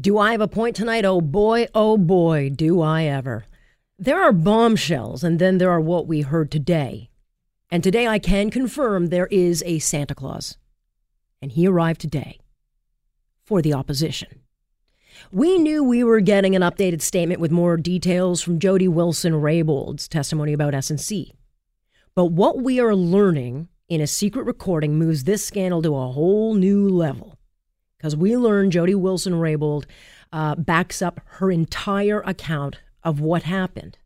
Do I have a point tonight? Oh boy, oh boy, do I ever. There are bombshells, and then there are what we heard today. And today I can confirm there is a Santa Claus. And he arrived today for the opposition. We knew we were getting an updated statement with more details from Jody Wilson Raybould's testimony about SNC. But what we are learning in a secret recording moves this scandal to a whole new level. Because we learned Jody Wilson Raybould uh, backs up her entire account of what happened,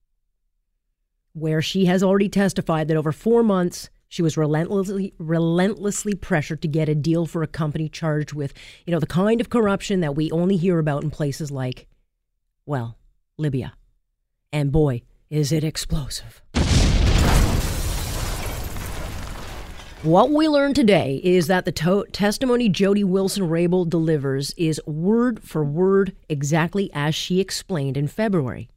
where she has already testified that over four months she was relentlessly relentlessly pressured to get a deal for a company charged with, you know, the kind of corruption that we only hear about in places like, well, Libya. And boy, is it explosive. What we learned today is that the to- testimony Jody Wilson Raybould delivers is word for word exactly as she explained in February.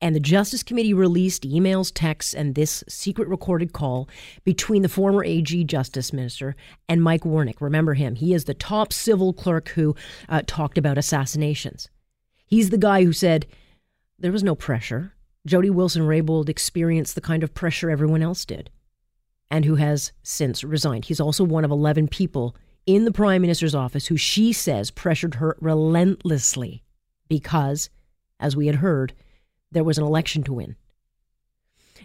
And the Justice Committee released emails, texts, and this secret recorded call between the former AG Justice Minister and Mike Wernick. Remember him. He is the top civil clerk who uh, talked about assassinations. He's the guy who said there was no pressure. Jody Wilson Raybould experienced the kind of pressure everyone else did and who has since resigned. He's also one of 11 people in the Prime Minister's office who she says pressured her relentlessly because, as we had heard, there was an election to win.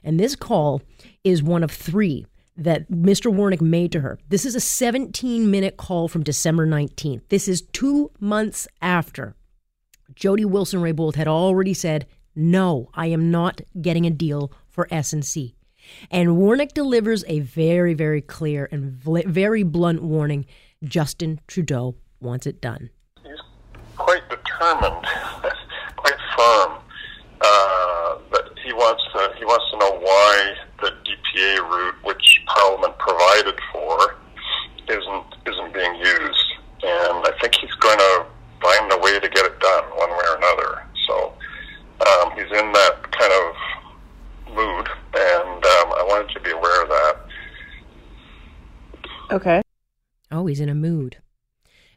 And this call is one of three that Mr. Wernick made to her. This is a 17 minute call from December 19th. This is two months after Jody Wilson Raybould had already said, No, I am not getting a deal for SNC. And Wernick delivers a very, very clear and very blunt warning Justin Trudeau wants it done. He's quite determined, quite firm, uh, that he wants to, he wants to know why the DPA route, which Parliament provided for, isn't isn't being used. And I think he's going to find a way to get it done one way or another. So um, he's in that kind of mood and um, I wanted you to be aware of that. Okay. He's in a mood.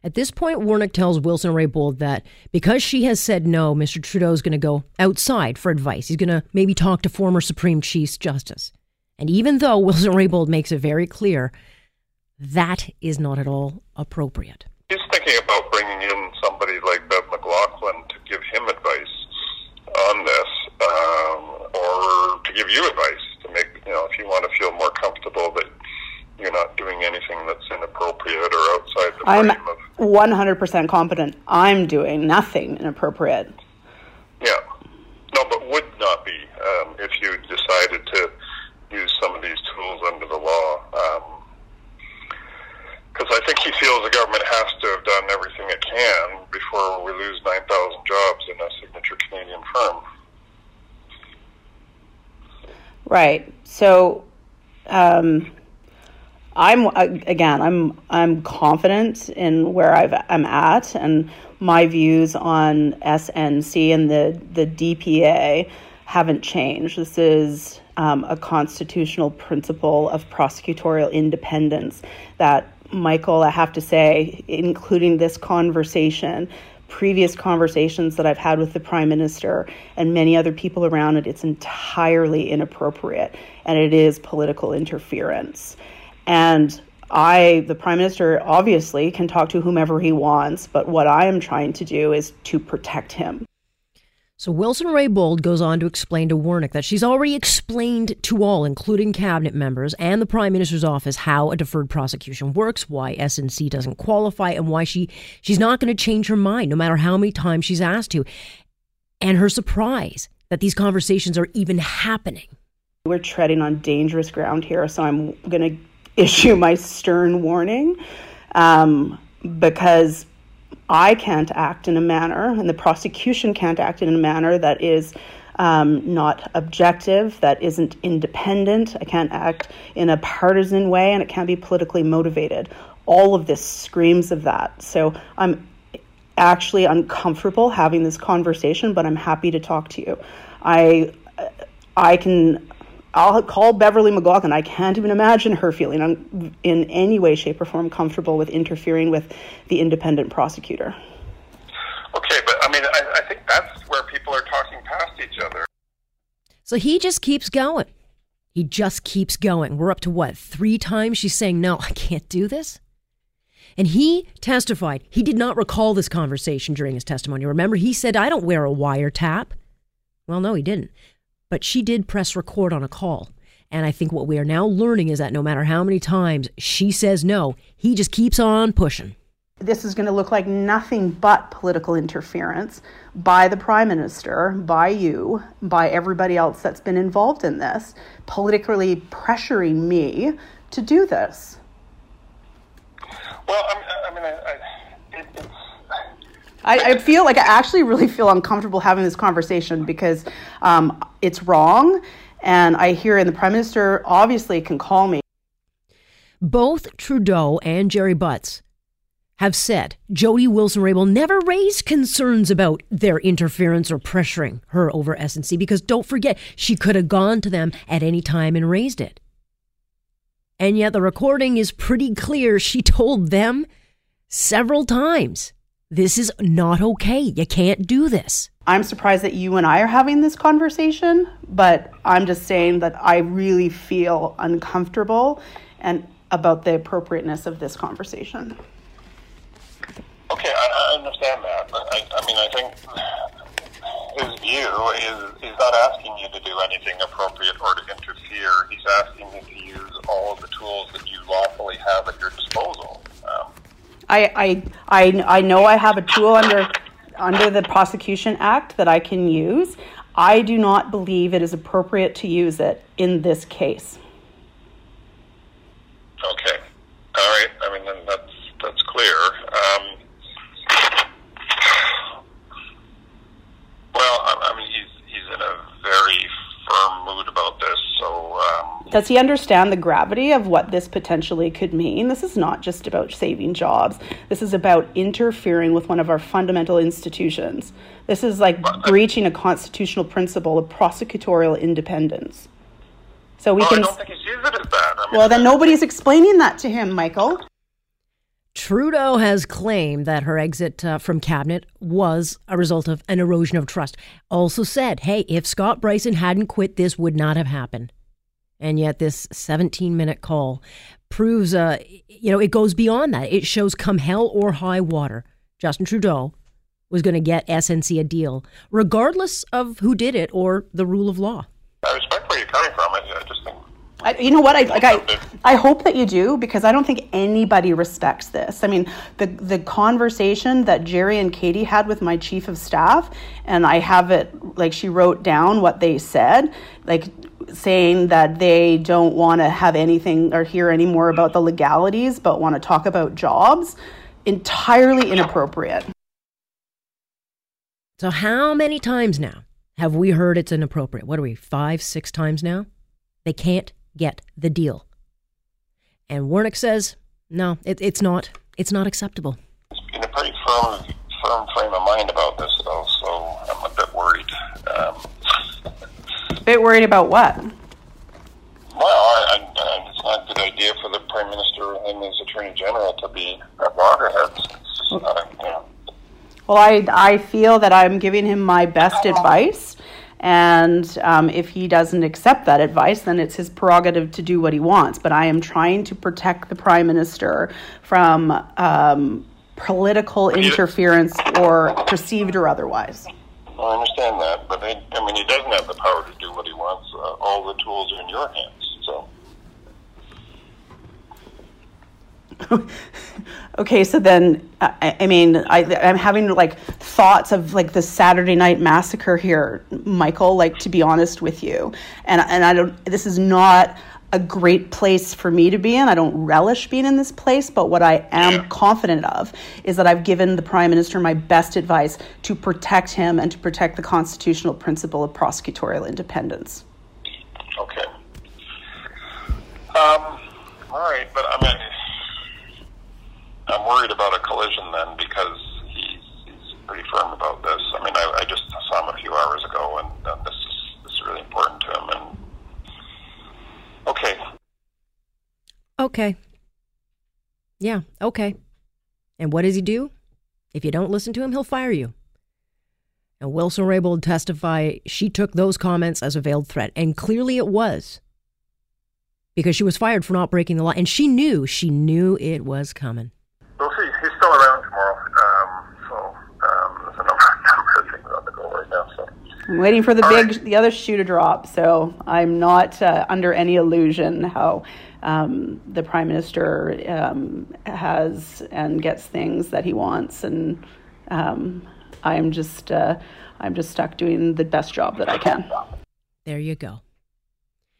At this point, Wernick tells Wilson Raybould that because she has said no, Mr. Trudeau is going to go outside for advice. He's going to maybe talk to former Supreme Chief Justice. And even though Wilson Raybould makes it very clear, that is not at all appropriate. He's thinking about bringing in somebody like Bev McLachlin to give him advice on this, um, or to give you advice to make you know if you want to feel more comfortable that you're not doing anything that's inappropriate or outside the I'm 100% competent. I'm doing nothing inappropriate. Yeah, no, but would not be um, if you decided to use some of these tools under the law. because I think he feels the government has to have done everything it can before we lose 9,000 jobs in a signature Canadian firm. Right. So, um, I'm again, I'm I'm confident in where I've, I'm at, and my views on SNC and the the DPA haven't changed. This is um, a constitutional principle of prosecutorial independence that Michael, I have to say, including this conversation, previous conversations that I've had with the Prime Minister and many other people around it, it's entirely inappropriate and it is political interference. And I, the Prime Minister, obviously can talk to whomever he wants, but what I am trying to do is to protect him. So Wilson Raybould goes on to explain to Wernick that she's already explained to all, including cabinet members and the Prime Minister's office, how a deferred prosecution works, why SNC doesn't qualify, and why she she's not going to change her mind no matter how many times she's asked to. And her surprise that these conversations are even happening. We're treading on dangerous ground here, so I'm going to issue my stern warning um, because I can't act in a manner, and the prosecution can't act in a manner that is um, not objective, that isn't independent. I can't act in a partisan way, and it can't be politically motivated. All of this screams of that. So I'm actually uncomfortable having this conversation, but I'm happy to talk to you. I I can I'll call Beverley McLachlin. I can't even imagine her feeling un- in any way, shape, or form comfortable with interfering with the independent prosecutor. Okay, but I mean, I, I think that's where people are talking past each other. So he just keeps going. He just keeps going. We're up to what? Three times she's saying, No, I can't do this. And he testified. He did not recall this conversation during his testimony. Remember, he said, I don't wear a wiretap. Well, no, he didn't. But she did press record on a call. And I think what we are now learning is that no matter how many times she says no, he just keeps on pushing. This is going to look like nothing but political interference by the prime minister, by you, by everybody else that's been involved in this, politically pressuring me to do this. Well, I mean, I, mean, I, it, it's. I, I, feel like I actually really feel uncomfortable having this conversation because um, it's wrong. And I hear, and the prime minister obviously can call me. Both Trudeau and Gerry Butts have said Jody Wilson Raybould never raised concerns about their interference or pressuring her over SNC because don't forget, she could have gone to them at any time and raised it. And yet the recording is pretty clear. She told them several times this is not okay. You can't do this. I'm surprised that you and I are having this conversation, but I'm just saying that I really feel uncomfortable and about the appropriateness of this conversation. Okay, I, I understand that, but I, I mean, I think his view is he's not asking you to do anything appropriate or to interfere. He's asking you to use all of the tools that you lawfully have at your disposal. I, I, I, I know I have a tool under under the Prosecution Act that I can use. I do not believe it is appropriate to use it in this case. Okay. All right. I mean, then that's that's clear. Um, well, I, I mean, he's he's in a very firm mood about this. So, um, does he understand the gravity of what this potentially could mean? This is not just about saving jobs. This is about interfering with one of our fundamental institutions. This is like breaching a constitutional principle of prosecutorial independence. So we well, can. I don't think he sees it as that. I mean, well, then nobody's explaining that to him, Michael. Trudeau has claimed that her exit uh, from cabinet was a result of an erosion of trust. Also said, hey, if Scott Brison hadn't quit, this would not have happened. And yet, this 17 minute call proves, uh, you know, it goes beyond that. It shows come hell or high water, Justin Trudeau was going to get SNC a deal, regardless of who did it or the rule of law. I respect where you're coming from. I, I just think I, you know what? I like. I, I hope that you do because I don't think anybody respects this. I mean, the the conversation that Gerry and Katie had with my chief of staff, and I have it like she wrote down what they said, like saying that they don't want to have anything or hear any more about the legalities, but want to talk about jobs. Entirely inappropriate. So, how many times now have we heard it's inappropriate? What are we, five, six times now? They can't get the deal. And Wernick says, no, it, it's not. It's not acceptable. He's in a pretty firm, firm frame of mind about this, though, so I'm a bit worried. Um, bit worried about what? Well, I, I, it's not a good idea for the Prime Minister and his Attorney General to be at loggerheads. Well, I, I feel that I'm giving him my best advice and um, if he doesn't accept that advice, then it's his prerogative to do what he wants. But I am trying to protect the prime minister from um, political interference or perceived or otherwise. I understand that, but I, mean, he doesn't have the power to do what he wants. Uh, all the tools are in your hands, so. okay, so then I, I mean, I, I'm having like thoughts of like the Saturday Night Massacre here, Michael. Like to be honest with you, and and I don't. This is not a great place for me to be in. I don't relish being in this place, but what I am confident of is that I've given the Prime Minister my best advice to protect him and to protect the constitutional principle of prosecutorial independence. Okay. Um, all right, but I mean I'm worried about a collision then because he's, he's pretty firm about this. I mean, I, I just saw him a few hours ago, and, and this is this is really important to him. And okay, okay, yeah, okay. And what does he do? If you don't listen to him, he'll fire you. And Wilson Raybould testify she took those comments as a veiled threat. And clearly it was because she was fired for not breaking the law. And she knew, she knew it was coming. We'll see. He's still around tomorrow. Um, so um, there's a number, number of things on the go right now. So. I'm waiting for the All big, right. the other shoe to drop. So I'm not uh, under any illusion how um, the prime minister um, has and gets things that he wants, and um, I'm just, uh, I'm just stuck doing the best job that I can. There you go.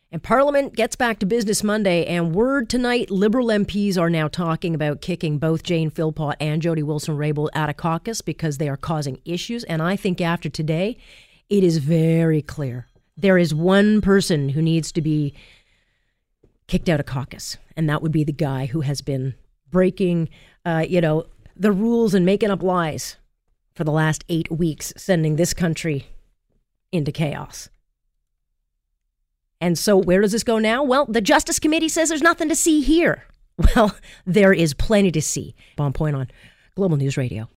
And Parliament gets back to business Monday, and word tonight Liberal MPs are now talking about kicking both Jane Philpott and Jody Wilson Raybould out of caucus because they are causing issues. And I think after today, it is very clear there is one person who needs to be kicked out of caucus, and that would be the guy who has been breaking, uh, you know, the rules and making up lies for the last eight weeks, sending this country into chaos. And so, where does this go now? Well, the Justice Committee says there's nothing to see here. Well, there is plenty to see. Bomb point on Global News Radio.